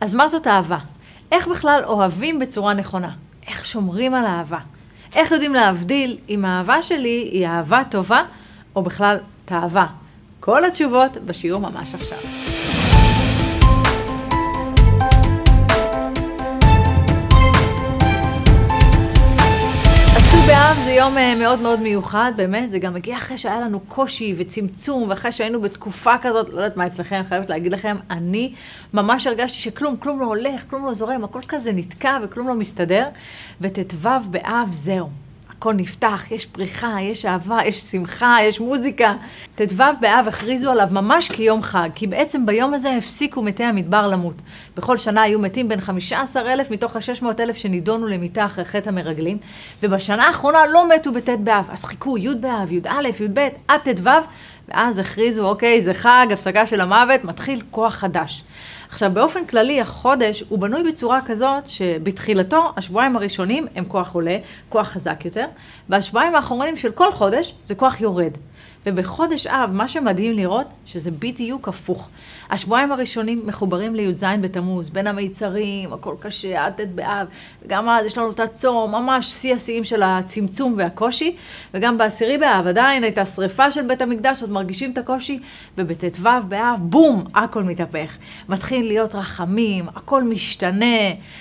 אז מה זאת אהבה? איך בכלל אוהבים בצורה נכונה? איך שומרים על אהבה? איך יודעים להבדיל אם האהבה שלי היא אהבה טובה או בכלל תאווה? כל התשובות בשיעור ממש עכשיו. באב זה יום אה, מאוד מאוד מיוחד, באמת, זה גם מגיע אחרי שהיה לנו קושי וצמצום, ואחרי שהיינו בתקופה כזאת, לא יודעת מה אצלכם, חייבת להגיד לכם, אני ממש הרגשתי שכלום, כלום לא הולך, כלום לא זורם, הכל כזה נתקע וכלום לא מסתדר, וט"ו באב זהו. הכל נפתח, יש פריחה, יש אהבה, יש שמחה, יש מוזיקה. ט"ו באב הכריזו עליו ממש כיום חג, כי בעצם ביום הזה הפסיקו מתי המדבר למות. בכל שנה היו מתים בין 15,000 מתוך ה-600,000 שנידונו למיתה אחרי חטא המרגלים, ובשנה האחרונה לא מתו בט' באב, אז חיכו י' באב, י"א, י"ב, עד ט"ו, ואז הכריזו, אוקיי, זה חג, הפסקה של המוות, מתחיל כוח חדש. עכשיו, באופן כללי, החודש הוא בנוי בצורה כזאת שבתחילתו, השבועיים הראשונים הם כוח עולה, כוח חזק יותר, והשבועיים האחרונים של כל חודש זה כוח יורד. ובחודש אב, מה שמדהים לראות, שזה בדיוק הפוך. השבועיים הראשונים מחוברים לי"ז בתמוז, בין המיצרים, הכל קשה, עד ט' באב, וגם אז יש לנו את הצום, ממש שיא השיאים של הצמצום והקושי, וגם בעשירי באב עדיין הייתה שריפה של בית המקדש, עוד מרגישים את הקושי, ובט"ו באב, בום, הכל מתהפך. מתחיל להיות רחמים, הכל משתנה.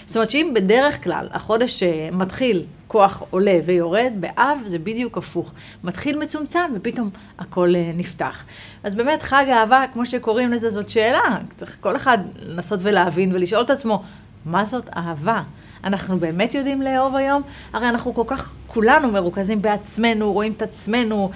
זאת אומרת שאם בדרך כלל החודש אה, מתחיל כוח עולה ויורד, באב זה בדיוק הפוך. מתחיל מצומצם ופתאום הכל אה, נפתח. אז באמת חג אהבה, כמו שקוראים לזה, זאת שאלה. צריך כל אחד לנסות ולהבין ולשאול את עצמו, מה זאת אהבה? אנחנו באמת יודעים לאהוב היום? הרי אנחנו כל כך, כולנו מרוכזים בעצמנו, רואים את עצמנו,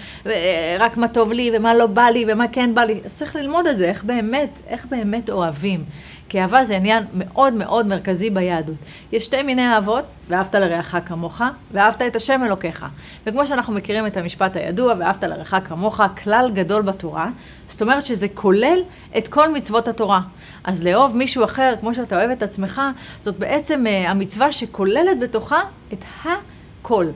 רק מה טוב לי ומה לא בא לי ומה כן בא לי. אז צריך ללמוד את זה, איך באמת, איך באמת אוהבים. כי אהבה זה עניין מאוד מאוד מרכזי ביהדות. יש שתי מיני אהבות, ואהבת לרעך כמוך, ואהבת את השם אלוקיך. וכמו שאנחנו מכירים את המשפט הידוע, ואהבת לרעך כמוך, כלל גדול בתורה, זאת אומרת שזה כולל את כל מצוות התורה. אז לאהוב מישהו אחר, כמו שאתה אוהב את עצמך, זאת בעצם uh, המצווה שכוללת בתוכה את הכל.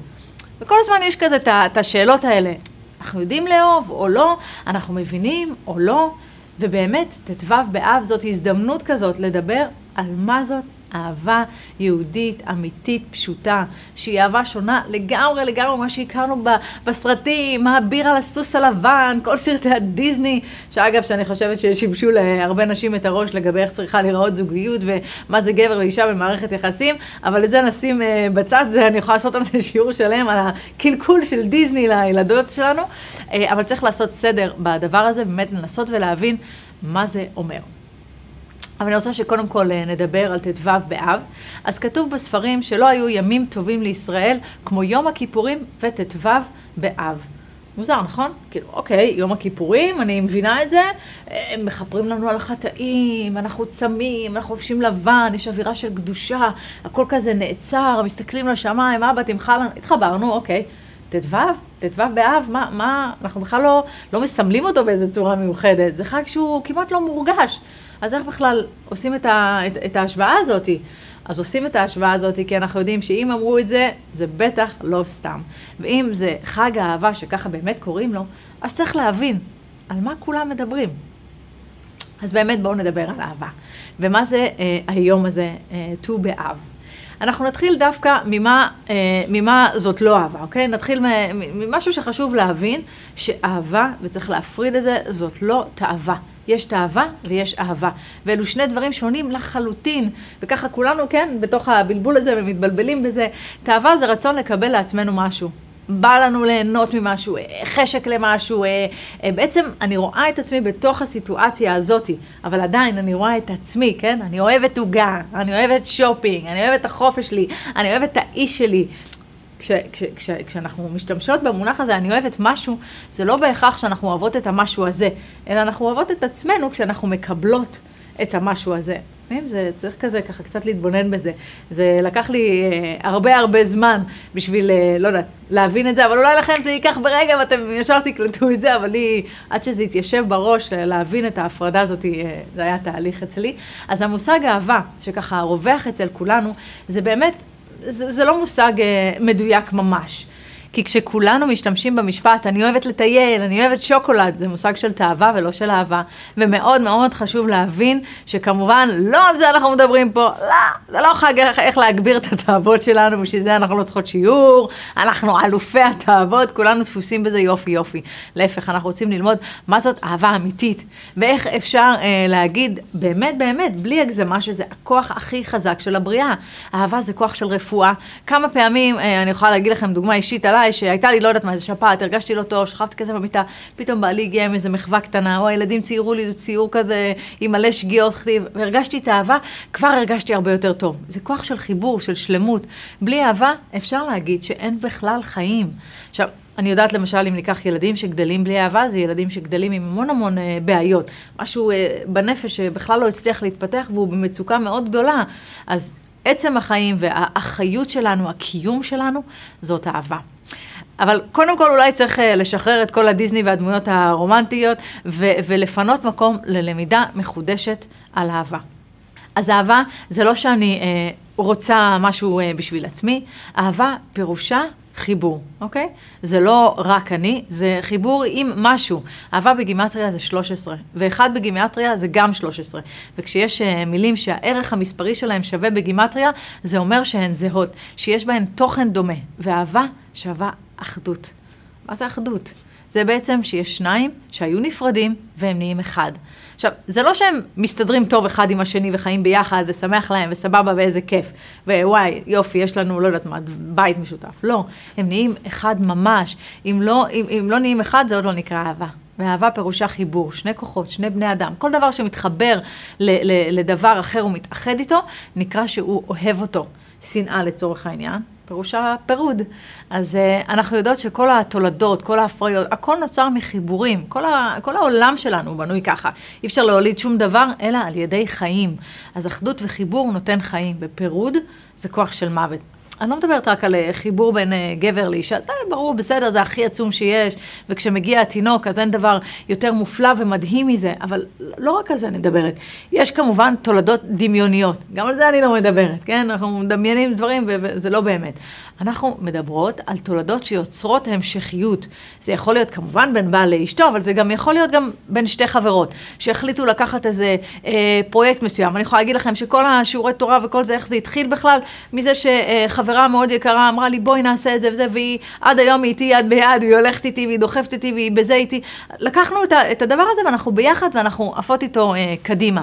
וכל הזמן יש כזה את השאלות האלה. אנחנו יודעים לאהוב או לא, אנחנו מבינים או לא. ובאמת, ט"ו באב זאת הזדמנות כזאת לדבר על מה זאת אהבה יהודית, אמיתית, פשוטה, שהיא אהבה שונה לגמרי לגמרי ממה שהכרנו בסרטים, האביר על הסוס הלבן, כל סרטי הדיסני, שאגב, שאני חושבת ששימשו להרבה נשים את הראש לגבי איך צריכה להיראות זוגיות ומה זה גבר ואישה במערכת יחסים, אבל את זה נשים uh, בצד, זה אני יכולה לעשות על זה שיעור שלם, על הקלקול של דיסני לילדות שלנו, uh, אבל צריך לעשות סדר בדבר הזה, באמת לנסות ולהבין מה זה אומר. אבל אני רוצה שקודם כל אה, נדבר על ט"ו באב. אז כתוב בספרים שלא היו ימים טובים לישראל כמו יום הכיפורים וט"ו באב. מוזר, נכון? כאילו, אוקיי, יום הכיפורים, אני מבינה את זה, הם מכפרים לנו על החטאים, אנחנו צמים, אנחנו חובשים לבן, יש אווירה של קדושה, הכל כזה נעצר, מסתכלים לשמיים, אבא, תמחה לנו, התחברנו, אוקיי. ט"ו? ט"ו באב, מה, מה, אנחנו בכלל לא, לא מסמלים אותו באיזה צורה מיוחדת, זה חג שהוא כמעט לא מורגש. אז איך בכלל עושים את, ה, את, את ההשוואה הזאת? אז עושים את ההשוואה הזאת כי אנחנו יודעים שאם אמרו את זה, זה בטח לא סתם. ואם זה חג האהבה שככה באמת קוראים לו, אז צריך להבין על מה כולם מדברים. אז באמת בואו נדבר על אהבה. ומה זה אה, היום הזה, אה, ט"ו אה, באב. אנחנו נתחיל דווקא ממה, אה, ממה זאת לא אהבה, אוקיי? נתחיל ממשהו שחשוב להבין, שאהבה, וצריך להפריד את זה, זאת לא תאווה. יש תאווה ויש אהבה. ואלו שני דברים שונים לחלוטין, וככה כולנו, כן, בתוך הבלבול הזה ומתבלבלים בזה. תאווה זה רצון לקבל לעצמנו משהו. בא לנו ליהנות ממשהו, חשק למשהו, אה, אה, בעצם אני רואה את עצמי בתוך הסיטואציה הזאתי, אבל עדיין אני רואה את עצמי, כן? אני אוהבת עוגה, אני אוהבת שופינג, אני אוהבת החופש שלי, אני אוהבת את האיש שלי. כש, כש, כש, כשאנחנו משתמשות במונח הזה, אני אוהבת משהו, זה לא בהכרח שאנחנו אוהבות את המשהו הזה, אלא אנחנו אוהבות את עצמנו כשאנחנו מקבלות את המשהו הזה. זה צריך כזה, ככה קצת להתבונן בזה. זה לקח לי אה, הרבה הרבה זמן בשביל, אה, לא יודעת, להבין את זה, אבל אולי לכם זה ייקח ברגע ואתם ישר תקלטו את זה, אבל לי, עד שזה יתיישב בראש, להבין את ההפרדה הזאת, אה, זה היה תהליך אצלי. אז המושג אהבה, שככה רווח אצל כולנו, זה באמת, זה, זה לא מושג אה, מדויק ממש. כי כשכולנו משתמשים במשפט, אני אוהבת לטייל, אני אוהבת שוקולד, זה מושג של תאווה ולא של אהבה. ומאוד מאוד חשוב להבין שכמובן, לא על זה אנחנו מדברים פה, לא, זה לא חג איך, איך להגביר את התאוות שלנו, בשביל זה אנחנו לא צריכות שיעור, אנחנו אלופי התאוות, כולנו דפוסים בזה יופי יופי. להפך, אנחנו רוצים ללמוד מה זאת אהבה אמיתית, ואיך אפשר אה, להגיד באמת באמת, בלי הגזמה, שזה הכוח הכי חזק של הבריאה. אהבה זה כוח של רפואה. כמה פעמים, אה, אני יכולה להגיד לכם דוגמה אישית עליי, שהייתה לי, לא יודעת מה, איזה שפעת, הרגשתי לא טוב, שכבתי כזה במיטה, פתאום בעלי הגיע עם איזה מחווה קטנה, או הילדים ציירו לי איזה ציור כזה עם מלא שגיאות כתיב, והרגשתי את האהבה, כבר הרגשתי הרבה יותר טוב. זה כוח של חיבור, של שלמות. בלי אהבה, אפשר להגיד שאין בכלל חיים. עכשיו, אני יודעת למשל, אם ניקח ילדים שגדלים בלי אהבה, זה ילדים שגדלים עם המון המון אה, בעיות. משהו אה, בנפש שבכלל לא הצליח להתפתח והוא במצוקה מאוד גדולה. אז עצם החיים והאחריות שלנו, הקיום שלנו, זאת אהבה. אבל קודם כל אולי צריך אה, לשחרר את כל הדיסני והדמויות הרומנטיות ו- ולפנות מקום ללמידה מחודשת על אהבה. אז אהבה זה לא שאני אה, רוצה משהו אה, בשביל עצמי, אהבה פירושה חיבור, אוקיי? זה לא רק אני, זה חיבור עם משהו. אהבה בגימטריה זה 13, ואחד בגימטריה זה גם 13. וכשיש uh, מילים שהערך המספרי שלהם שווה בגימטריה, זה אומר שהן זהות, שיש בהן תוכן דומה, ואהבה שווה אחדות. מה זה אחדות? זה בעצם שיש שניים שהיו נפרדים והם נהיים אחד. עכשיו, זה לא שהם מסתדרים טוב אחד עם השני וחיים ביחד ושמח להם וסבבה ואיזה כיף. ווואי, יופי, יש לנו, לא יודעת מה, בית משותף. לא, הם נהיים אחד ממש. אם לא, אם, אם לא נהיים אחד, זה עוד לא נקרא אהבה. ואהבה פירושה חיבור, שני כוחות, שני בני אדם. כל דבר שמתחבר ל, ל, לדבר אחר ומתאחד איתו, נקרא שהוא אוהב אותו. שנאה לצורך העניין, פירושה פירוד. אז uh, אנחנו יודעות שכל התולדות, כל ההפריות, הכל נוצר מחיבורים. כל, ה, כל העולם שלנו בנוי ככה. אי אפשר להוליד שום דבר, אלא על ידי חיים. אז אחדות וחיבור נותן חיים, ופירוד זה כוח של מוות. אני לא מדברת רק על אה, חיבור בין אה, גבר לאישה, זה ברור, בסדר, זה הכי עצום שיש, וכשמגיע התינוק, אז אין דבר יותר מופלא ומדהים מזה, אבל לא רק על זה אני מדברת. יש כמובן תולדות דמיוניות, גם על זה אני לא מדברת, כן? אנחנו מדמיינים דברים וזה לא באמת. אנחנו מדברות על תולדות שיוצרות המשכיות. זה יכול להיות כמובן בין בעל לאשתו, אבל זה גם יכול להיות גם בין שתי חברות, שהחליטו לקחת איזה אה, פרויקט מסוים. אני יכולה להגיד לכם שכל השיעורי תורה וכל זה, איך זה התחיל בכלל, מזה שחברה מאוד יקרה אמרה לי, בואי נעשה את זה וזה, והיא עד היום היא איתי יד ביד, והיא הולכת איתי, והיא דוחפת איתי, והיא בזה איתי. לקחנו את, את הדבר הזה ואנחנו ביחד ואנחנו עפות איתו אה, קדימה.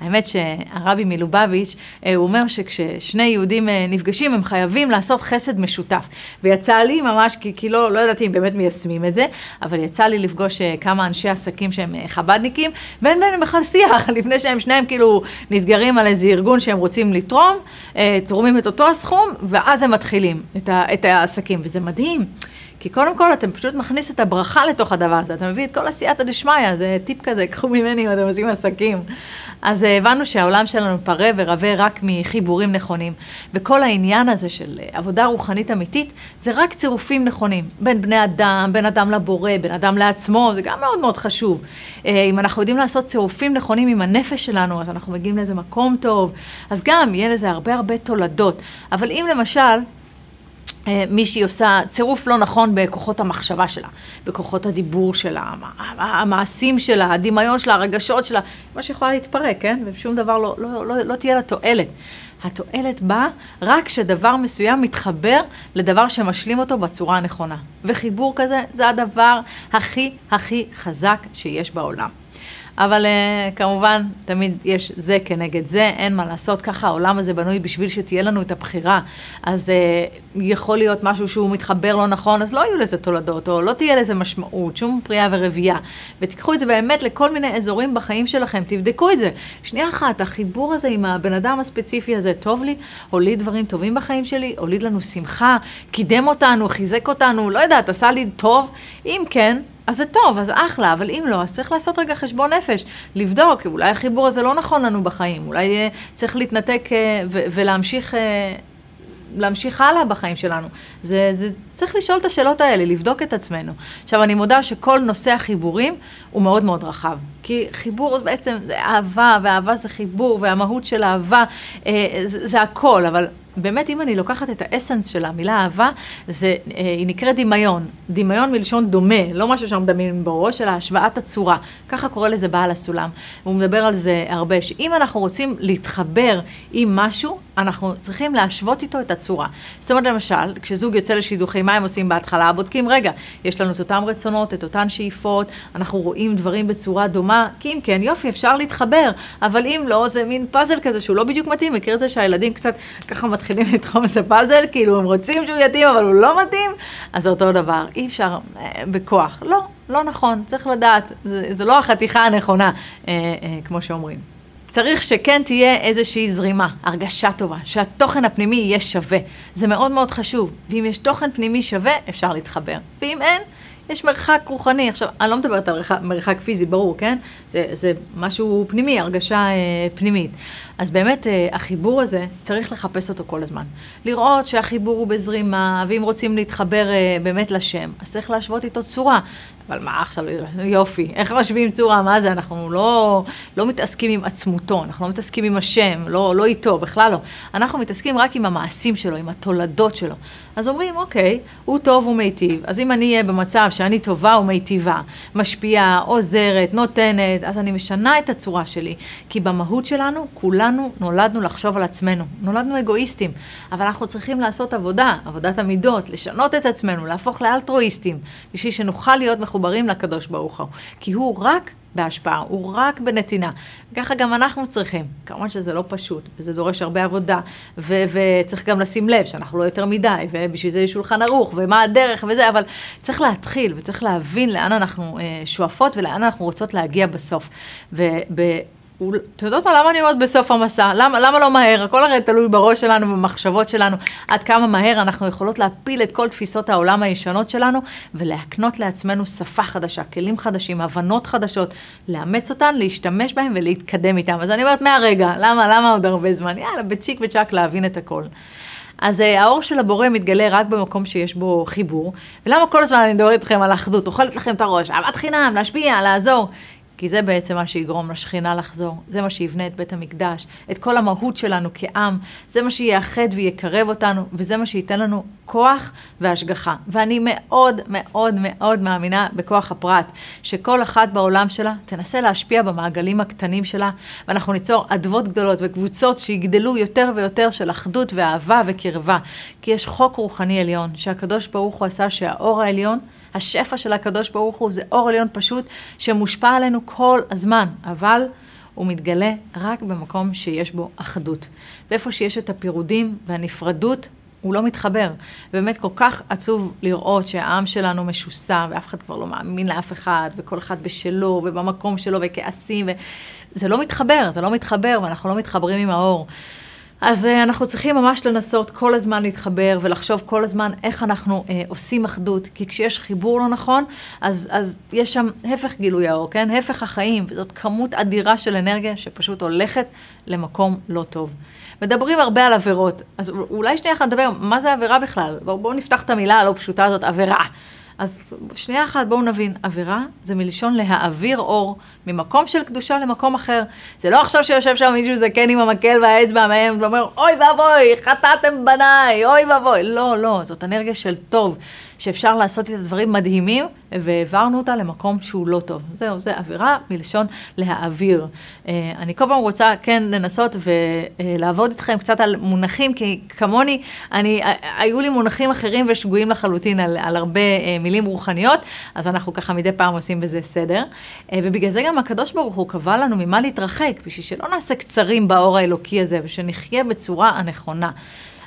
האמת שהרבי מלובביץ', אה, הוא אומר שכששני יהודים אה, נפגשים, הם חייבים לעשות חסד חסד משותף. ויצא לי ממש, כי, כי לא, לא ידעתי אם באמת מיישמים את זה, אבל יצא לי לפגוש אה, כמה אנשי עסקים שהם אה, חבדניקים, ואין ביניהם בכלל שיח, לפני שהם שניהם כאילו נסגרים על איזה ארגון שהם רוצים לתרום, אה, תורמים את אותו הסכום, ואז הם מתחילים את, ה, את העסקים, וזה מדהים. כי קודם כל אתם פשוט מכניס את הברכה לתוך הדבר הזה, אתה מביא את כל עשייתא דשמיא, זה טיפ כזה, קחו ממני אם אתם עושים עסקים. אז אה, הבנו שהעולם שלנו פרה ורבה רק מחיבורים נכונים, וכל העניין הזה של אה, עבודה רוחנית אמיתית, זה רק צירופים נכונים, בין בני אדם, בין אדם לבורא, בין אדם לעצמו, זה גם מאוד מאוד חשוב. אה, אם אנחנו יודעים לעשות צירופים נכונים עם הנפש שלנו, אז אנחנו מגיעים לאיזה מקום טוב, אז גם יהיה לזה הרבה הרבה תולדות. אבל אם למשל, מישהי עושה צירוף לא נכון בכוחות המחשבה שלה, בכוחות הדיבור שלה, המעשים שלה, הדמיון שלה, הרגשות שלה, מה שיכולה להתפרק, כן? ושום דבר לא, לא, לא, לא תהיה לה תועלת. התועלת באה רק כשדבר מסוים מתחבר לדבר שמשלים אותו בצורה הנכונה. וחיבור כזה זה הדבר הכי הכי חזק שיש בעולם. אבל uh, כמובן, תמיד יש זה כנגד זה, אין מה לעשות, ככה העולם הזה בנוי בשביל שתהיה לנו את הבחירה. אז uh, יכול להיות משהו שהוא מתחבר לא נכון, אז לא יהיו לזה תולדות, או לא תהיה לזה משמעות, שום פריאה ורבייה. ותיקחו את זה באמת לכל מיני אזורים בחיים שלכם, תבדקו את זה. שנייה אחת, החיבור הזה עם הבן אדם הספציפי הזה טוב לי, הוליד דברים טובים בחיים שלי, הוליד לנו שמחה, קידם אותנו, חיזק אותנו, לא יודעת, עשה לי טוב. אם כן, אז זה טוב, אז אחלה, אבל אם לא, אז צריך לעשות רגע חשבון נפש, לבדוק, אולי החיבור הזה לא נכון לנו בחיים, אולי uh, צריך להתנתק uh, ו- ולהמשיך... uh, להמשיך הלאה בחיים שלנו. זה, זה, צריך לשאול את השאלות האלה, לבדוק את עצמנו. עכשיו, אני מודה שכל נושא החיבורים הוא מאוד מאוד רחב. כי חיבור בעצם זה אהבה, ואהבה זה חיבור, והמהות של אהבה אה, זה, זה הכל, אבל באמת, אם אני לוקחת את האסנס של המילה אהבה, זה, אה, היא נקראת דמיון. דמיון מלשון דומה, לא משהו שאנחנו מדמיינים בראש, אלא השוואת הצורה. ככה קורא לזה בעל הסולם. הוא מדבר על זה הרבה, שאם אנחנו רוצים להתחבר עם משהו, אנחנו צריכים להשוות איתו את הצורה. זאת אומרת, למשל, כשזוג יוצא לשידוכים, מה הם עושים בהתחלה? בודקים, רגע, יש לנו את אותם רצונות, את אותן שאיפות, אנחנו רואים דברים בצורה דומה, כי אם כן, יופי, אפשר להתחבר, אבל אם לא, זה מין פאזל כזה שהוא לא בדיוק מתאים, מכיר את זה שהילדים קצת ככה מתחילים לתחום את הפאזל, כאילו הם רוצים שהוא יתאים, אבל הוא לא מתאים, אז זה אותו דבר, אי אפשר אה, בכוח. לא, לא נכון, צריך לדעת, זה, זה לא החתיכה הנכונה, אה, אה, כמו שאומרים. צריך שכן תהיה איזושהי זרימה, הרגשה טובה, שהתוכן הפנימי יהיה שווה. זה מאוד מאוד חשוב. ואם יש תוכן פנימי שווה, אפשר להתחבר. ואם אין, יש מרחק רוחני. עכשיו, אני לא מדברת על מרחק פיזי, ברור, כן? זה, זה משהו פנימי, הרגשה אה, פנימית. אז באמת, אה, החיבור הזה, צריך לחפש אותו כל הזמן. לראות שהחיבור הוא בזרימה, ואם רוצים להתחבר אה, באמת לשם, אז צריך להשוות איתו צורה. אבל מה עכשיו, יופי, איך משווים צורה, מה זה, אנחנו לא, לא מתעסקים עם עצמותו, אנחנו לא מתעסקים עם השם, לא, לא איתו, בכלל לא. אנחנו מתעסקים רק עם המעשים שלו, עם התולדות שלו. אז אומרים, אוקיי, הוא טוב ומיטיב, אז אם אני אהיה במצב שאני טובה ומיטיבה, משפיעה, עוזרת, נותנת, אז אני משנה את הצורה שלי. כי במהות שלנו, כולנו נולדנו לחשוב על עצמנו. נולדנו אגואיסטים, אבל אנחנו צריכים לעשות עבודה, עבודת המידות, לשנות את עצמנו, להפוך לאלטרואיסטים, בשביל שנוכל להיות מחוברים לקדוש ברוך הוא. כי הוא רק בהשפעה, הוא רק בנתינה. ככה גם אנחנו צריכים. כמובן שזה לא פשוט, וזה דורש הרבה עבודה, ו- וצריך גם לשים לב שאנחנו לא יותר מדי, ובשביל זה יש שולחן ערוך, ומה הדרך וזה, אבל צריך להתחיל, וצריך להבין לאן אנחנו אה, שואפות ולאן אנחנו רוצות להגיע בסוף. וב- אתם יודעות מה, למה אני אומרת בסוף המסע? למה, למה לא מהר? הכל הרי תלוי בראש שלנו, במחשבות שלנו, עד כמה מהר אנחנו יכולות להפיל את כל תפיסות העולם הישנות שלנו, ולהקנות לעצמנו שפה חדשה, כלים חדשים, הבנות חדשות, לאמץ אותן, להשתמש בהן ולהתקדם איתן. אז אני אומרת מהרגע, למה, למה עוד הרבה זמן? יאללה, בצ'יק וצ'אק להבין את הכל. אז uh, האור של הבורא מתגלה רק במקום שיש בו חיבור. ולמה כל הזמן אני מדברת איתכם על אחדות? אוכלת לכם את הראש, אהבת חינם, להשפיע, לעזור. כי זה בעצם מה שיגרום לשכינה לחזור, זה מה שיבנה את בית המקדש, את כל המהות שלנו כעם, זה מה שיאחד ויקרב אותנו, וזה מה שייתן לנו כוח והשגחה. ואני מאוד מאוד מאוד מאמינה בכוח הפרט, שכל אחת בעולם שלה תנסה להשפיע במעגלים הקטנים שלה, ואנחנו ניצור אדוות גדולות וקבוצות שיגדלו יותר ויותר של אחדות ואהבה וקרבה. כי יש חוק רוחני עליון, שהקדוש ברוך הוא עשה שהאור העליון השפע של הקדוש ברוך הוא זה אור עליון פשוט שמושפע עלינו כל הזמן, אבל הוא מתגלה רק במקום שיש בו אחדות. ואיפה שיש את הפירודים והנפרדות, הוא לא מתחבר. באמת כל כך עצוב לראות שהעם שלנו משוסע, ואף אחד כבר לא מאמין לאף אחד, וכל אחד בשלו, ובמקום שלו, וכעסים, וזה לא מתחבר, זה לא מתחבר, ואנחנו לא מתחברים עם האור. אז uh, אנחנו צריכים ממש לנסות כל הזמן להתחבר ולחשוב כל הזמן איך אנחנו uh, עושים אחדות, כי כשיש חיבור לא נכון, אז, אז יש שם הפך גילוי האור, כן? הפך החיים, וזאת כמות אדירה של אנרגיה שפשוט הולכת למקום לא טוב. מדברים הרבה על עבירות, אז אולי שנייה אחת נדבר, מה זה עבירה בכלל? בואו בוא נפתח את המילה הלא פשוטה הזאת, עבירה. אז שנייה אחת בואו נבין, עבירה זה מלשון להעביר אור ממקום של קדושה למקום אחר. זה לא עכשיו שיושב שם מישהו זקן עם המקל והאצבע מהם ואומר, אוי ואבוי, חטאתם בניי, אוי ואבוי. לא, לא, זאת אנרגיה של טוב, שאפשר לעשות את הדברים מדהימים, והעברנו אותה למקום שהוא לא טוב. זהו, זה עבירה מלשון להעביר. אה, אני כל פעם רוצה כן לנסות ולעבוד איתכם קצת על מונחים, כי כמוני, אני, אה, היו לי מונחים אחרים ושגויים לחלוטין על, על הרבה אה, מילים רוחניות, אז אנחנו ככה מדי פעם עושים בזה סדר. ובגלל זה גם הקדוש ברוך הוא קבע לנו ממה להתרחק, בשביל שלא נעשה קצרים באור האלוקי הזה, ושנחיה בצורה הנכונה.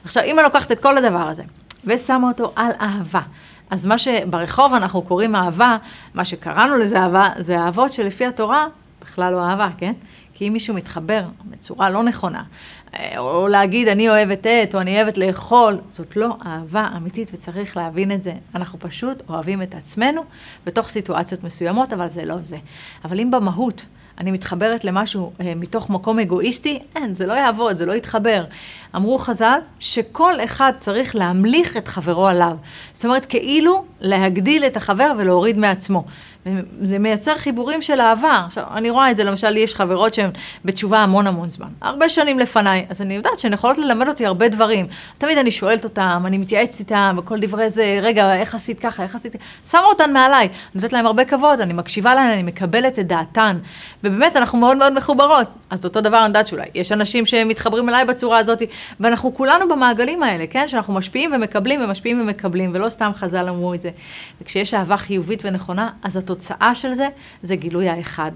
עכשיו, אם אני לוקחת את כל הדבר הזה, ושמה אותו על אהבה, אז מה שברחוב אנחנו קוראים אהבה, מה שקראנו לזה אהבה, זה אהבות שלפי התורה בכלל לא אהבה, כן? כי אם מישהו מתחבר בצורה לא נכונה, אה, או להגיד אני אוהבת את, או אני אוהבת לאכול, זאת לא אהבה אמיתית וצריך להבין את זה. אנחנו פשוט אוהבים את עצמנו בתוך סיטואציות מסוימות, אבל זה לא זה. אבל אם במהות אני מתחברת למשהו אה, מתוך מקום אגואיסטי, אין, זה לא יעבוד, זה לא יתחבר. אמרו חז"ל שכל אחד צריך להמליך את חברו עליו. זאת אומרת, כאילו להגדיל את החבר ולהוריד מעצמו. זה מייצר חיבורים של אהבה. עכשיו, אני רואה את זה, למשל, לי יש חברות שהן בתשובה המון המון זמן. הרבה שנים לפניי, אז אני יודעת שהן יכולות ללמד אותי הרבה דברים. תמיד אני שואלת אותן, אני מתייעצת איתן, וכל דברי זה, רגע, איך עשית ככה, איך עשית... שמה אותן מעליי. אני נותנת להן הרבה כבוד, אני מקשיבה להן, אני מקבלת את דעתן. ובאמת, אנחנו מאוד מאוד מחוברות. אז אותו דבר, אני יודעת שאולי יש אנשים שמתחברים אליי בצורה הזאת, ואנחנו כולנו במעגלים האלה, כן? שאנחנו משפיעים ומקבלים ומשפיעים ומקבלים, ולא סתם חז"ל אמרו את זה. וכשיש אהבה חיובית ונכונה, אז התוצאה של זה, זה גילוי האחד.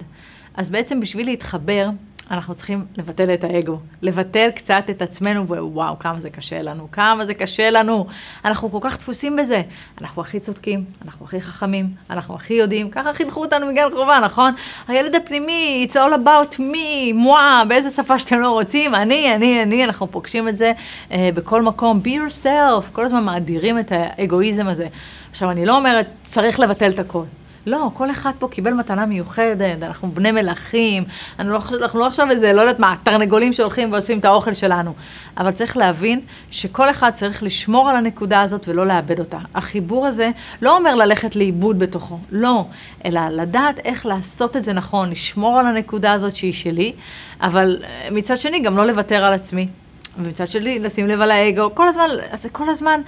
אז בעצם בשביל להתחבר, אנחנו צריכים לבטל את האגו, לבטל קצת את עצמנו, ווואו, כמה זה קשה לנו, כמה זה קשה לנו. אנחנו כל כך דפוסים בזה. אנחנו הכי צודקים, אנחנו הכי חכמים, אנחנו הכי יודעים, ככה חינכו אותנו מגן חובה, נכון? הילד הפנימי, it's all about me, מואה, באיזה שפה שאתם לא רוצים, אני, אני, אני, אנחנו פוגשים את זה uh, בכל מקום, be yourself, כל הזמן מאדירים את האגואיזם הזה. עכשיו, אני לא אומרת, צריך לבטל את הכל. לא, כל אחד פה קיבל מתנה מיוחדת, אנחנו בני מלכים, אנחנו לא, אנחנו לא עכשיו איזה, לא יודעת מה, תרנגולים שהולכים ואוספים את האוכל שלנו. אבל צריך להבין שכל אחד צריך לשמור על הנקודה הזאת ולא לאבד אותה. החיבור הזה לא אומר ללכת לאיבוד בתוכו, לא, אלא לדעת איך לעשות את זה נכון, לשמור על הנקודה הזאת שהיא שלי, אבל אה, מצד שני גם לא לוותר על עצמי. ומצד שני, לשים לב על האגו, כל הזמן, אז כל הזמן,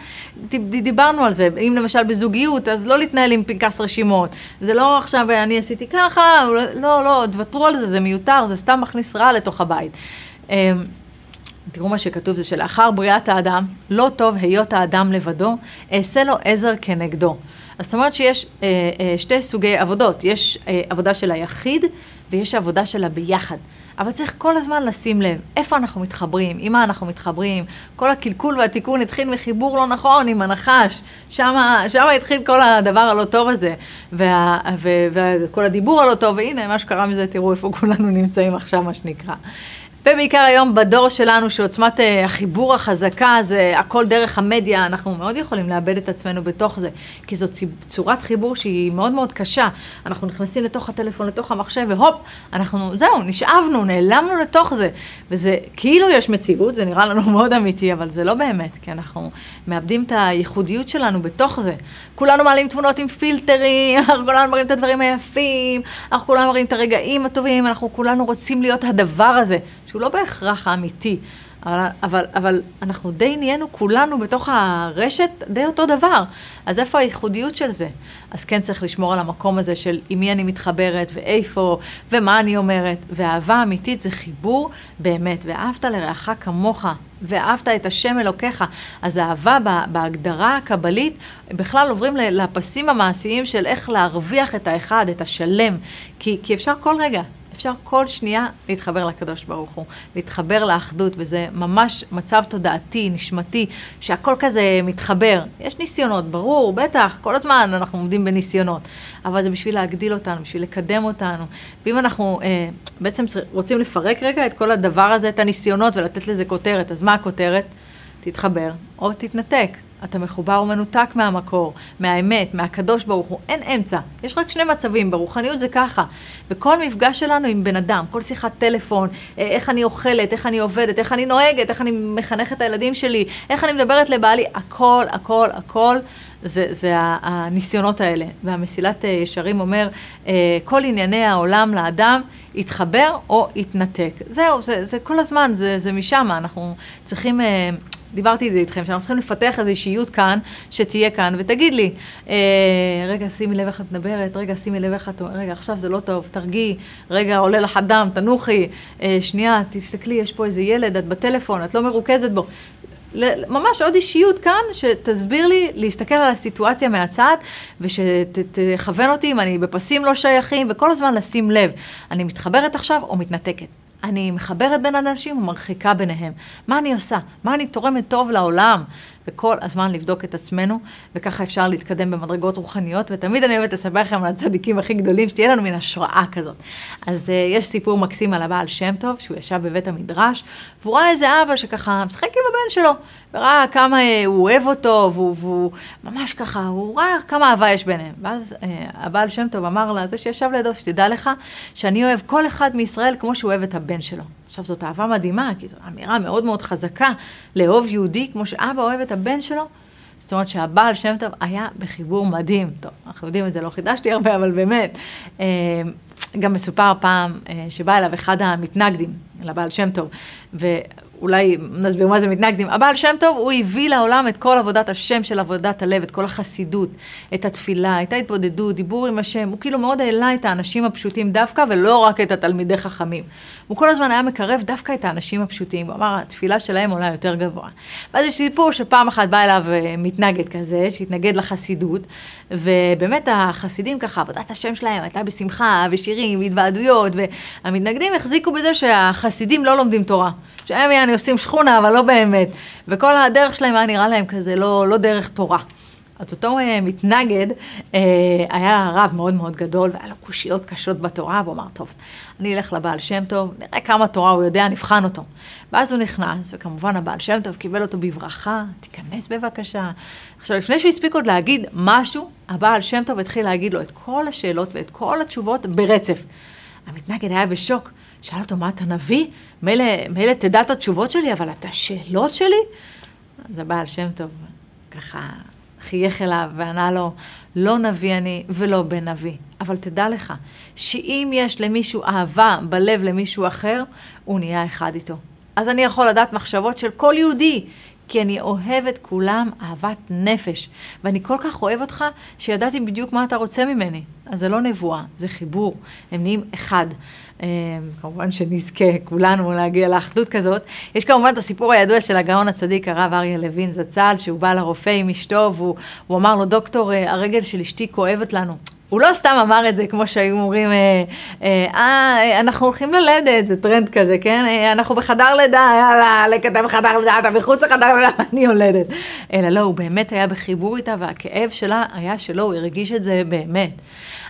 דיברנו על זה, אם למשל בזוגיות, אז לא להתנהל עם פנקס רשימות. זה לא עכשיו, אני עשיתי ככה, לא, לא, תוותרו על זה, זה מיותר, זה סתם מכניס רע לתוך הבית. אמ, תראו מה שכתוב, זה שלאחר בריאת האדם, לא טוב היות האדם לבדו, אעשה לו עזר כנגדו. אז זאת אומרת שיש אה, אה, שתי סוגי עבודות, יש אה, עבודה של היחיד ויש עבודה של הביחד. אבל צריך כל הזמן לשים לב, איפה אנחנו מתחברים, עם מה אנחנו מתחברים. כל הקלקול והתיקון התחיל מחיבור לא נכון עם הנחש. שם התחיל כל הדבר הלא טוב הזה, וכל הדיבור הלא טוב, והנה, מה שקרה מזה, תראו איפה כולנו נמצאים עכשיו, מה שנקרא. ובעיקר היום בדור שלנו, שעוצמת אה, החיבור החזקה, זה הכל דרך המדיה, אנחנו מאוד יכולים לאבד את עצמנו בתוך זה, כי זו צורת חיבור שהיא מאוד מאוד קשה. אנחנו נכנסים לתוך הטלפון, לתוך המחשב, והופ, אנחנו, זהו, נשאבנו, נעלמנו לתוך זה. וזה כאילו יש מציאות, זה נראה לנו מאוד אמיתי, אבל זה לא באמת, כי אנחנו מאבדים את הייחודיות שלנו בתוך זה. כולנו מעלים תמונות עם פילטרים, אנחנו כולנו מראים את הדברים היפים, אנחנו כולנו מראים את הרגעים הטובים, אנחנו כולנו רוצים להיות הדבר הזה. שהוא לא בהכרח האמיתי, אבל, אבל, אבל אנחנו די נהיינו כולנו בתוך הרשת די אותו דבר. אז איפה הייחודיות של זה? אז כן צריך לשמור על המקום הזה של עם מי אני מתחברת ואיפה ומה אני אומרת. ואהבה אמיתית זה חיבור באמת, ואהבת לרעך כמוך, ואהבת את השם אלוקיך. אז אהבה בהגדרה הקבלית, בכלל עוברים לפסים המעשיים של איך להרוויח את האחד, את השלם. כי, כי אפשר כל רגע אפשר כל שנייה להתחבר לקדוש ברוך הוא, להתחבר לאחדות, וזה ממש מצב תודעתי, נשמתי, שהכל כזה מתחבר. יש ניסיונות, ברור, בטח, כל הזמן אנחנו עומדים בניסיונות, אבל זה בשביל להגדיל אותנו, בשביל לקדם אותנו. ואם אנחנו אה, בעצם רוצים לפרק רגע את כל הדבר הזה, את הניסיונות, ולתת לזה כותרת, אז מה הכותרת? תתחבר או תתנתק. אתה מחובר ומנותק מהמקור, מהאמת, מהקדוש ברוך הוא, אין אמצע. יש רק שני מצבים, ברוחניות זה ככה. וכל מפגש שלנו עם בן אדם, כל שיחת טלפון, אה, איך אני אוכלת, איך אני עובדת, איך אני נוהגת, איך אני מחנכת את הילדים שלי, איך אני מדברת לבעלי, הכל, הכל, הכל, זה, זה הניסיונות האלה. והמסילת אה, ישרים אומר, אה, כל ענייני העולם לאדם יתחבר או יתנתק. זהו, זה, זה כל הזמן, זה, זה משם, אנחנו צריכים... דיברתי את זה איתכם, שאנחנו צריכים לפתח איזו אישיות כאן, שתהיה כאן, ותגיד לי, אה, רגע, שימי לב איך את מדברת, רגע, שימי לב איך את רגע, עכשיו זה לא טוב, תרגיעי, רגע, עולה לך הדם, תנוחי, אה, שנייה, תסתכלי, יש פה איזה ילד, את בטלפון, את לא מרוכזת בו. ממש עוד אישיות כאן, שתסביר לי להסתכל על הסיטואציה מהצד, ושתכוון אותי אם אני בפסים לא שייכים, וכל הזמן לשים לב, אני מתחברת עכשיו או מתנתקת. אני מחברת בין אנשים ומרחיקה ביניהם. מה אני עושה? מה אני תורמת טוב לעולם? וכל הזמן לבדוק את עצמנו, וככה אפשר להתקדם במדרגות רוחניות, ותמיד אני אוהבת לספר לכם על הצדיקים הכי גדולים, שתהיה לנו מין השראה כזאת. אז uh, יש סיפור מקסים על הבעל שם טוב, שהוא ישב בבית המדרש, והוא ראה איזה אבא שככה משחק עם הבן שלו, וראה כמה uh, הוא אוהב אותו, והוא, והוא ממש ככה, הוא ראה כמה אהבה יש ביניהם. ואז uh, הבעל שם טוב אמר לה, זה שישב לידו, שתדע לך, שאני אוהב כל אחד מישראל כמו שהוא אוהב את הבן שלו. עכשיו, זאת אהבה מדהימה, כי זו אמירה מאוד מאוד חזקה לאהוב יהודי, כמו שאבא אוהב את הבן שלו. זאת אומרת שהבעל שם טוב היה בחיבור מדהים. טוב, אנחנו יודעים את זה, לא חידשתי הרבה, אבל באמת. אה, גם מסופר פעם אה, שבא אליו אחד המתנגדים לבעל שם טוב, אולי נסביר מה זה מתנגדים. הבעל שם טוב, הוא הביא לעולם את כל עבודת השם של עבודת הלב, את כל החסידות, את התפילה, את ההתבודדות, דיבור עם השם. הוא כאילו מאוד העלה את האנשים הפשוטים דווקא, ולא רק את התלמידי חכמים. הוא כל הזמן היה מקרב דווקא את האנשים הפשוטים. הוא אמר, התפילה שלהם עולה יותר גבוה. ואז יש סיפור שפעם אחת בא אליו אה, מתנגד כזה, שהתנגד לחסידות, ובאמת החסידים ככה, עבודת השם שלהם הייתה בשמחה, ושירים, והתוועדויות, והמתנגדים החזיקו בזה שהחסידים לא לומדים תורה. שהם יעני עושים שכונה, אבל לא באמת. וכל הדרך שלהם היה נראה להם כזה לא, לא דרך תורה. אז אותו uh, מתנגד uh, היה רב מאוד מאוד גדול, והיה לו קושיות קשות בתורה, והוא אמר, טוב, אני אלך לבעל שם טוב, נראה כמה תורה הוא יודע, נבחן אותו. ואז הוא נכנס, וכמובן הבעל שם טוב קיבל אותו בברכה, תיכנס בבקשה. עכשיו, לפני שהוא הספיק עוד להגיד משהו, הבעל שם טוב התחיל להגיד לו את כל השאלות ואת כל התשובות ברצף. המתנגד היה בשוק. שאל אותו, מה אתה נביא? מילא, תדע את התשובות שלי, אבל את השאלות שלי? אז הבעל שם טוב ככה חייך אליו וענה לו, לא נביא אני ולא בן נביא, אבל תדע לך, שאם יש למישהו אהבה בלב למישהו אחר, הוא נהיה אחד איתו. אז אני יכול לדעת מחשבות של כל יהודי, כי אני אוהב את כולם אהבת נפש. ואני כל כך אוהב אותך, שידעתי בדיוק מה אתה רוצה ממני. אז זה לא נבואה, זה חיבור. הם נהיים אחד. אה, כמובן שנזכה כולנו להגיע לאחדות כזאת. יש כמובן את הסיפור הידוע של הגאון הצדיק, הרב אריה לוין זצ"ל, שהוא בא לרופא עם אשתו, והוא אמר לו, דוקטור, אה, הרגל של אשתי כואבת לנו. הוא לא סתם אמר את זה כמו שהיו אומרים, אה, אה, אה, אנחנו הולכים ללדת, זה טרנד כזה, כן? אה, אנחנו בחדר לידה, יאללה, לקטע בחדר לידה, אתה מחוץ לחדר לידה, אני יולדת. אלא לא, הוא באמת היה בחיבור איתה, והכאב שלה היה שלו, הוא הרגיש את זה באמת.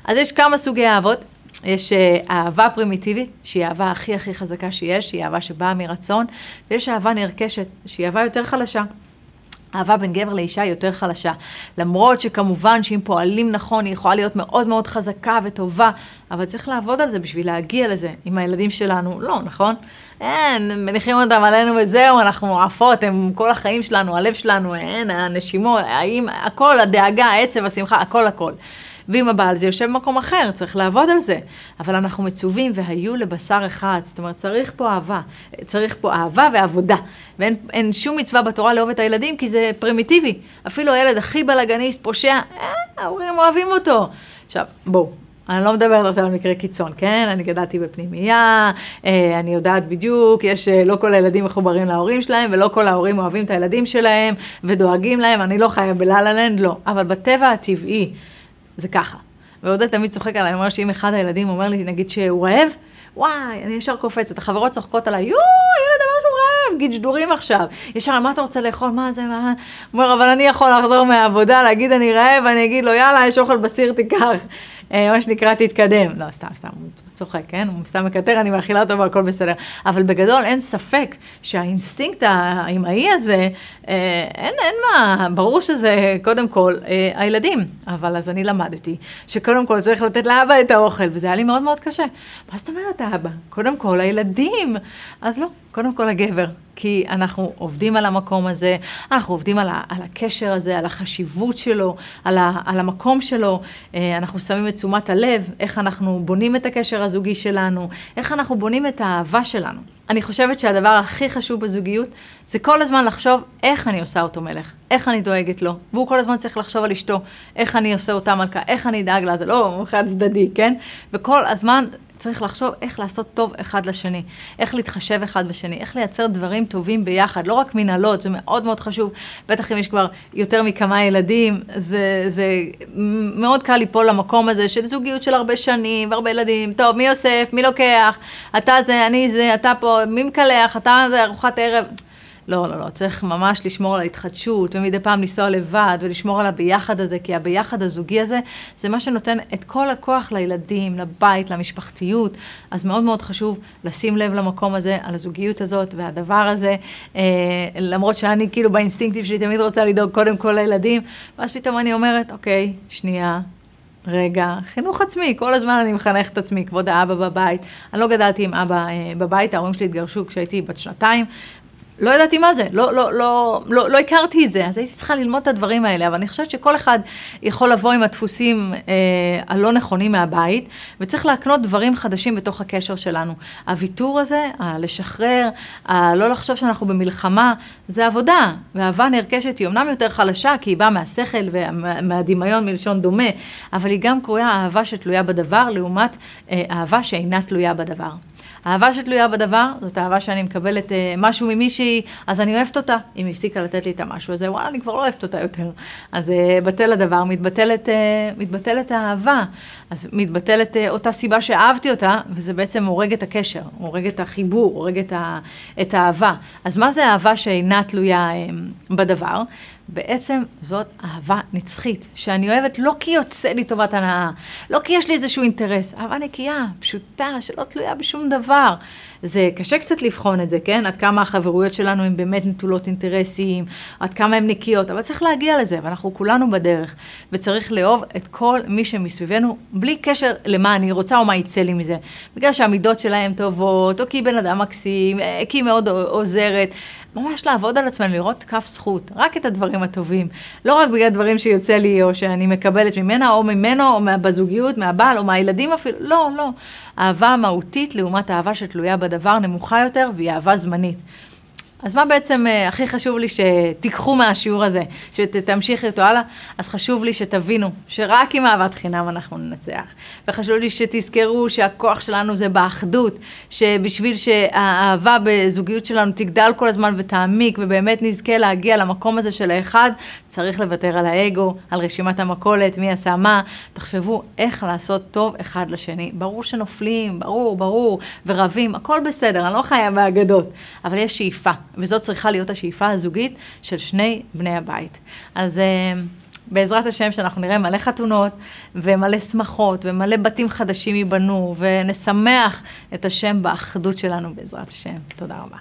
אז יש כמה סוגי אהבות. יש אה, אהבה פרימיטיבית, שהיא האהבה הכי הכי חזקה שיש, שהיא אהבה שבאה מרצון, ויש אהבה נרכשת, שהיא אהבה יותר חלשה. אהבה בין גבר לאישה היא יותר חלשה. למרות שכמובן שאם פועלים נכון היא יכולה להיות מאוד מאוד חזקה וטובה, אבל צריך לעבוד על זה בשביל להגיע לזה. עם הילדים שלנו, לא, נכון? אין, מניחים אותם עלינו וזהו, אנחנו עפות, הם כל החיים שלנו, הלב שלנו, אין, הנשימות, האם, הכל, הדאגה, העצב, השמחה, הכל הכל. ועם הבעל זה יושב במקום אחר, צריך לעבוד על זה. אבל אנחנו מצווים והיו לבשר אחד, זאת אומרת, צריך פה אהבה. צריך פה אהבה ועבודה. ואין שום מצווה בתורה לאהוב את הילדים, כי זה פרימיטיבי. אפילו הילד הכי בלאגניסט, פושע, אה, ההורים אוהבים אותו. עכשיו, בואו, אני לא מדברת עכשיו על מקרה קיצון, כן? אני גדלתי בפנימייה, אה, אני יודעת בדיוק, יש, אה, לא כל הילדים מחוברים להורים שלהם, ולא כל ההורים אוהבים את הילדים שלהם, ודואגים להם, אני לא חיה בלה לנד, לא. אבל בטבע הטבעי, זה ככה. ועודד תמיד צוחק עליי, אומר שאם אחד הילדים אומר לי, נגיד שהוא רעב, וואי, אני ישר קופצת, החברות צוחקות עליי, יואו, ילד אמר שהוא רעב, גידשדורים עכשיו. ישר, מה אתה רוצה לאכול, מה זה, מה... אומר, אבל אני יכול לחזור מהעבודה, להגיד אני רעב, אני אגיד לו, יאללה, יש אוכל בסיר, תיקח. אה, מה שנקרא, תתקדם. לא, סתם, סתם, צוחק, כן? הוא סתם מקטר, אני מאכילה אותו והכל בסדר. אבל בגדול אין ספק שהאינסטינקט האמהי הזה, אה, אין, אין מה, ברור שזה קודם כל אה, הילדים. אבל אז אני למדתי שקודם כל צריך לתת לאבא את האוכל, וזה היה לי מאוד מאוד קשה. מה זאת אומרת האבא? קודם כל הילדים. אז לא, קודם כל הגבר. כי אנחנו עובדים על המקום הזה, אנחנו עובדים על, ה, על הקשר הזה, על החשיבות שלו, על, ה, על המקום שלו, אה, אנחנו שמים את תשומת הלב, איך אנחנו בונים את הקשר הזוגי שלנו, איך אנחנו בונים את האהבה שלנו. אני חושבת שהדבר הכי חשוב בזוגיות זה כל הזמן לחשוב איך אני עושה אותו מלך, איך אני דואגת לו, והוא כל הזמן צריך לחשוב על אשתו, איך אני עושה אותה מלכה, איך אני אדאג לה, זה לא חד צדדי, כן? וכל הזמן צריך לחשוב איך לעשות טוב אחד לשני, איך להתחשב אחד בשני, איך לייצר דברים טובים ביחד, לא רק מנהלות, זה מאוד מאוד חשוב, בטח אם יש כבר יותר מכמה ילדים, זה, זה מאוד קל ליפול למקום הזה של זוגיות של הרבה שנים והרבה ילדים, טוב, מי אוסף, מי לוקח, אתה זה, אני זה, אתה פה, מי מקלח, אתה זה, ארוחת ערב. לא, לא, לא, צריך ממש לשמור על ההתחדשות, ומדי פעם לנסוע לבד, ולשמור על הביחד הזה, כי הביחד הזוגי הזה, זה מה שנותן את כל הכוח לילדים, לבית, למשפחתיות. אז מאוד מאוד חשוב לשים לב למקום הזה, על הזוגיות הזאת, והדבר הזה, אה, למרות שאני כאילו באינסטינקטיב שלי תמיד רוצה לדאוג קודם כל לילדים, ואז פתאום אני אומרת, אוקיי, שנייה, רגע, חינוך עצמי, כל הזמן אני מחנכת את עצמי, כבוד האבא בבית. אני לא גדלתי עם אבא אה, בבית, ההורים שלי התגרשו כשהייתי בת שנתיים, לא ידעתי מה זה, לא, לא, לא, לא, לא הכרתי את זה, אז הייתי צריכה ללמוד את הדברים האלה, אבל אני חושבת שכל אחד יכול לבוא עם הדפוסים אה, הלא נכונים מהבית, וצריך להקנות דברים חדשים בתוך הקשר שלנו. הוויתור הזה, הלשחרר, הלא לחשוב שאנחנו במלחמה, זה עבודה, ואהבה נרכשת היא אמנם יותר חלשה, כי היא באה מהשכל ומהדמיון מלשון דומה, אבל היא גם קרויה אהבה שתלויה בדבר, לעומת אה, אהבה שאינה תלויה בדבר. אהבה שתלויה בדבר, זאת אהבה שאני מקבלת אה, משהו ממישהי, אז אני אוהבת אותה. אם הפסיקה לתת לי את המשהו הזה, וואלה, אני כבר לא אוהבת אותה יותר. אז אה, בטל הדבר, מתבטלת, אה, מתבטלת האהבה. אז מתבטלת אה, אותה סיבה שאהבתי אותה, וזה בעצם הורג את הקשר, הורג את החיבור, הורג את, ה, את האהבה. אז מה זה אהבה שאינה תלויה אה, בדבר? בעצם זאת אהבה נצחית, שאני אוהבת לא כי יוצא לי טובת הנאה, לא כי יש לי איזשהו אינטרס, אהבה נקייה, פשוטה, שלא תלויה בשום דבר. זה קשה קצת לבחון את זה, כן? עד כמה החברויות שלנו הן באמת נטולות אינטרסים, עד כמה הן נקיות, אבל צריך להגיע לזה, ואנחנו כולנו בדרך, וצריך לאהוב את כל מי שמסביבנו, בלי קשר למה אני רוצה או מה יצא לי מזה. בגלל שהמידות שלהם טובות, או כי היא בן אדם מקסים, אה, כי היא מאוד עוזרת. ממש לעבוד על עצמנו, לראות כף זכות, רק את הדברים הטובים. לא רק בגלל דברים שיוצא לי או שאני מקבלת ממנה או ממנו או בזוגיות, מהבעל או מהילדים אפילו, לא, לא. אהבה מהותית לעומת אהבה שתלויה בדבר נמוכה יותר והיא אהבה זמנית. אז מה בעצם uh, הכי חשוב לי שתיקחו מהשיעור הזה, שתמשיכי אותו הלאה? אז חשוב לי שתבינו שרק עם אהבת חינם אנחנו ננצח. וחשוב לי שתזכרו שהכוח שלנו זה באחדות, שבשביל שהאהבה בזוגיות שלנו תגדל כל הזמן ותעמיק, ובאמת נזכה להגיע למקום הזה של האחד, צריך לוותר על האגו, על רשימת המכולת, מי עשה מה. תחשבו איך לעשות טוב אחד לשני. ברור שנופלים, ברור, ברור, ורבים, הכל בסדר, אני לא חיה באגדות, אבל יש שאיפה. וזאת צריכה להיות השאיפה הזוגית של שני בני הבית. אז... uh, בעזרת השם שאנחנו נראה מלא חתונות ומלא שמחות ומלא בתים חדשים ייבנו ונשמח את השם באחדות שלנו בעזרת השם. תודה רבה.